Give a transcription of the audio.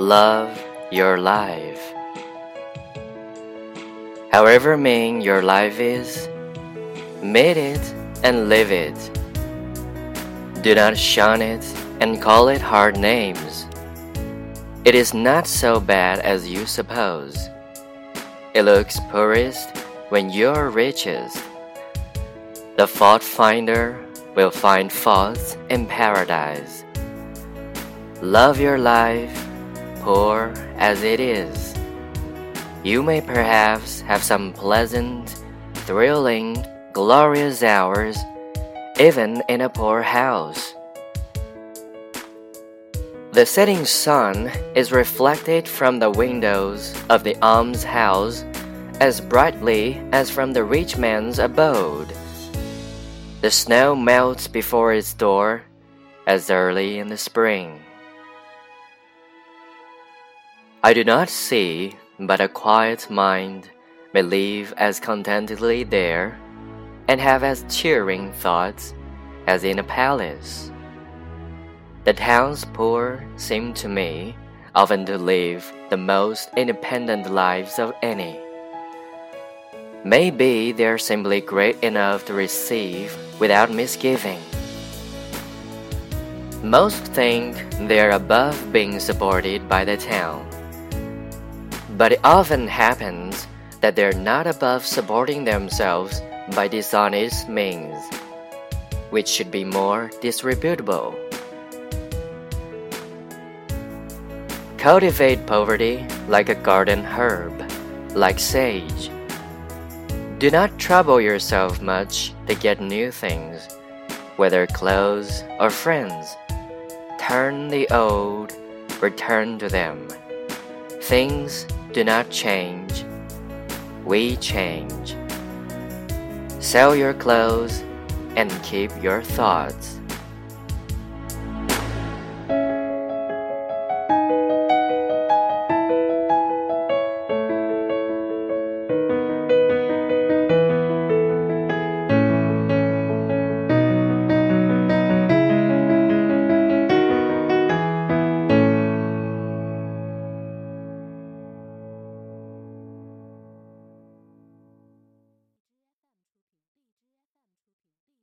Love your life. However mean your life is, meet it and live it. Do not shun it and call it hard names. It is not so bad as you suppose. It looks poorest when you're richest. The fault finder will find faults in paradise. Love your life, poor as it is. You may perhaps have some pleasant, thrilling, glorious hours, even in a poor house. The setting sun is reflected from the windows of the almshouse as brightly as from the rich man's abode. The snow melts before its door as early in the spring. I do not see but a quiet mind may live as contentedly there and have as cheering thoughts as in a palace. The town's poor seem to me often to live the most independent lives of any. Maybe they're simply great enough to receive without misgiving. Most think they're above being supported by the town. But it often happens that they're not above supporting themselves by dishonest means, which should be more disreputable. Cultivate poverty like a garden herb, like sage. Do not trouble yourself much to get new things, whether clothes or friends. Turn the old, return to them. Things do not change, we change. Sell your clothes and keep your thoughts.